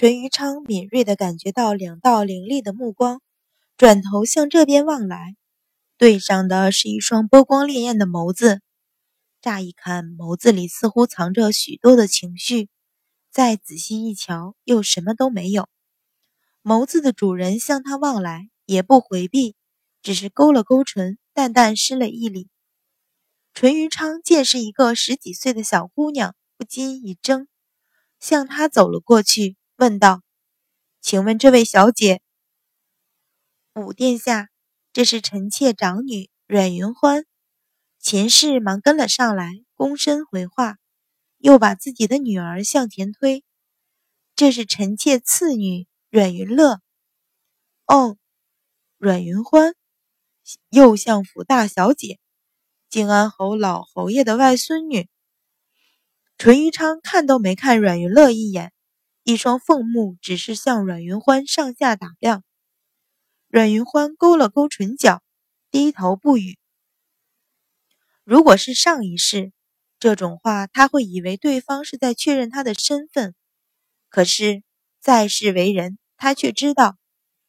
淳于昌敏锐地感觉到两道凌厉的目光，转头向这边望来，对上的是一双波光潋滟的眸子。乍一看，眸子里似乎藏着许多的情绪，再仔细一瞧，又什么都没有。眸子的主人向他望来，也不回避，只是勾了勾唇，淡淡施了一礼。淳于昌见是一个十几岁的小姑娘，不禁一怔，向她走了过去。问道：“请问这位小姐？”五殿下，这是臣妾长女阮云欢。秦氏忙跟了上来，躬身回话，又把自己的女儿向前推：“这是臣妾次女阮云乐。”哦，阮云欢，右相府大小姐，靖安侯老侯爷的外孙女。淳于昌看都没看阮云乐一眼。一双凤目只是向阮云欢上下打量，阮云欢勾了勾唇角，低头不语。如果是上一世，这种话他会以为对方是在确认他的身份；可是在世为人，他却知道，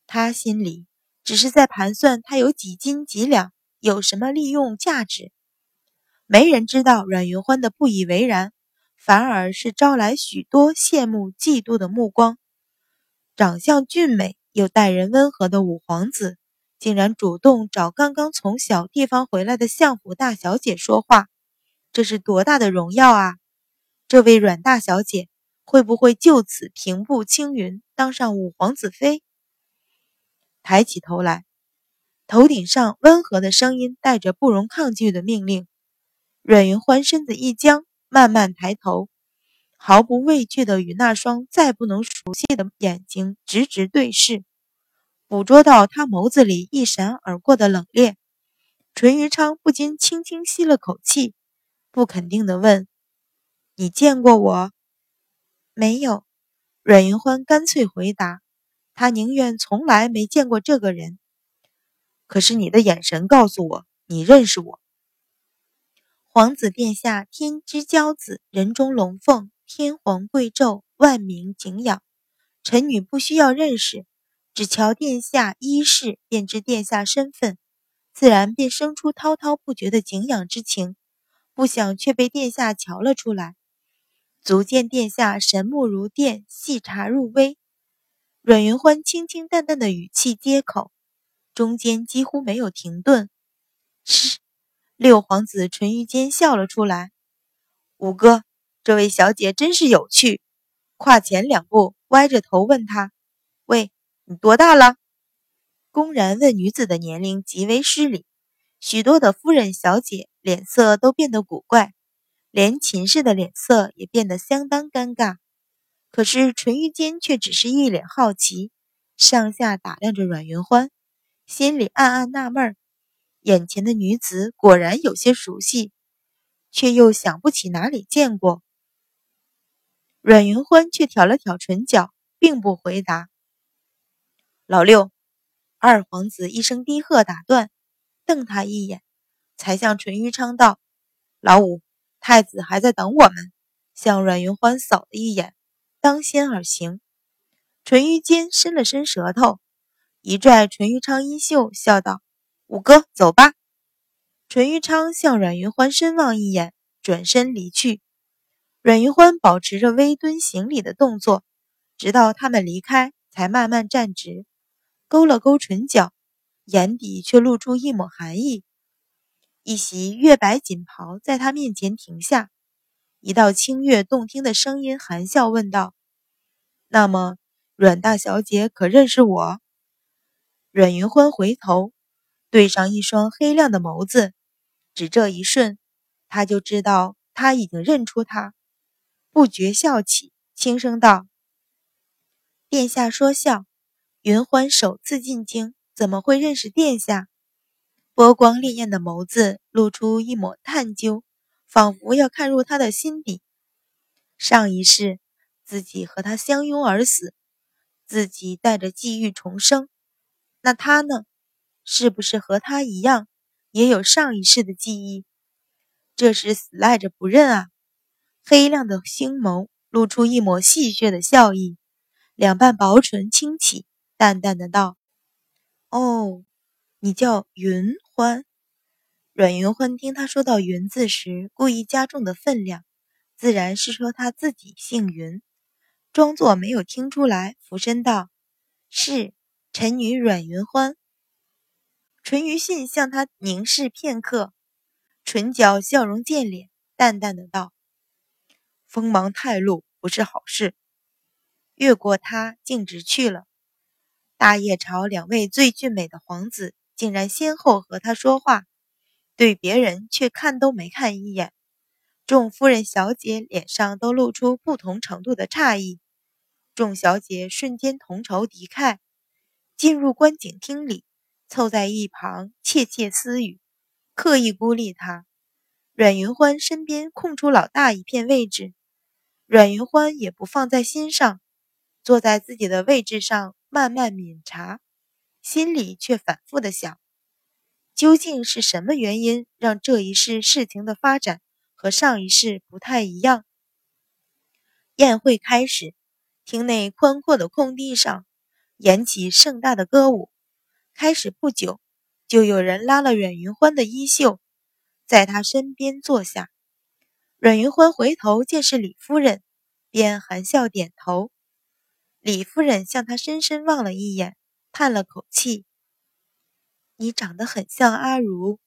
他心里只是在盘算他有几斤几两，有什么利用价值。没人知道阮云欢的不以为然。反而是招来许多羡慕、嫉妒的目光。长相俊美又待人温和的五皇子，竟然主动找刚刚从小地方回来的相府大小姐说话，这是多大的荣耀啊！这位阮大小姐会不会就此平步青云，当上五皇子妃？抬起头来，头顶上温和的声音带着不容抗拒的命令。阮云欢身子一僵。慢慢抬头，毫不畏惧地与那双再不能熟悉的眼睛直直对视，捕捉到他眸子里一闪而过的冷冽。淳于昌不禁轻轻吸了口气，不肯定地问：“你见过我？”“没有。”阮云欢干脆回答。他宁愿从来没见过这个人。可是你的眼神告诉我，你认识我。皇子殿下，天之骄子，人中龙凤，天皇贵胄，万民敬仰。臣女不需要认识，只瞧殿下衣饰，便知殿下身份，自然便生出滔滔不绝的敬仰之情。不想却被殿下瞧了出来，足见殿下神目如电，细察入微。阮云欢清清淡淡的语气接口，中间几乎没有停顿。是。六皇子淳于坚笑了出来：“五哥，这位小姐真是有趣。”跨前两步，歪着头问他：“喂，你多大了？”公然问女子的年龄极为失礼，许多的夫人小姐脸色都变得古怪，连秦氏的脸色也变得相当尴尬。可是淳于坚却只是一脸好奇，上下打量着阮云欢，心里暗暗纳闷儿。眼前的女子果然有些熟悉，却又想不起哪里见过。阮云欢却挑了挑唇角，并不回答。老六，二皇子一声低喝打断，瞪他一眼，才向淳于昌道：“老五，太子还在等我们。”向阮云欢扫了一眼，当先而行。淳于坚伸了伸舌头，一拽淳于昌衣袖，笑道。五哥，走吧。淳于昌向阮云欢深望一眼，转身离去。阮云欢保持着微蹲行礼的动作，直到他们离开，才慢慢站直，勾了勾唇角，眼底却露出一抹寒意。一袭月白锦袍在他面前停下，一道清越动听的声音含笑问道：“那么，阮大小姐可认识我？”阮云欢回头。对上一双黑亮的眸子，只这一瞬，他就知道他已经认出他，不觉笑起，轻声道：“殿下说笑，云欢首次进京，怎么会认识殿下？”波光潋滟的眸子露出一抹探究，仿佛要看入他的心底。上一世，自己和他相拥而死，自己带着际遇重生，那他呢？是不是和他一样，也有上一世的记忆？这是死赖着不认啊！黑亮的星眸露出一抹戏谑的笑意，两瓣薄唇轻启，淡淡的道：“哦，你叫云欢。”阮云欢听他说到“云”字时，故意加重的分量，自然是说他自己姓云，装作没有听出来，俯身道：“是臣女阮云欢。”淳于信向他凝视片刻，唇角笑容渐敛，淡淡的道：“锋芒太露不是好事。”越过他，径直去了。大夜朝两位最俊美的皇子竟然先后和他说话，对别人却看都没看一眼。众夫人小姐脸上都露出不同程度的诧异。众小姐瞬间同仇敌忾，进入观景厅里。凑在一旁窃窃私语，刻意孤立他。阮云欢身边空出老大一片位置，阮云欢也不放在心上，坐在自己的位置上慢慢抿茶，心里却反复的想：究竟是什么原因让这一世事情的发展和上一世不太一样？宴会开始，厅内宽阔的空地上演起盛大的歌舞。开始不久，就有人拉了阮云欢的衣袖，在他身边坐下。阮云欢回头见是李夫人，便含笑点头。李夫人向他深深望了一眼，叹了口气：“你长得很像阿如。”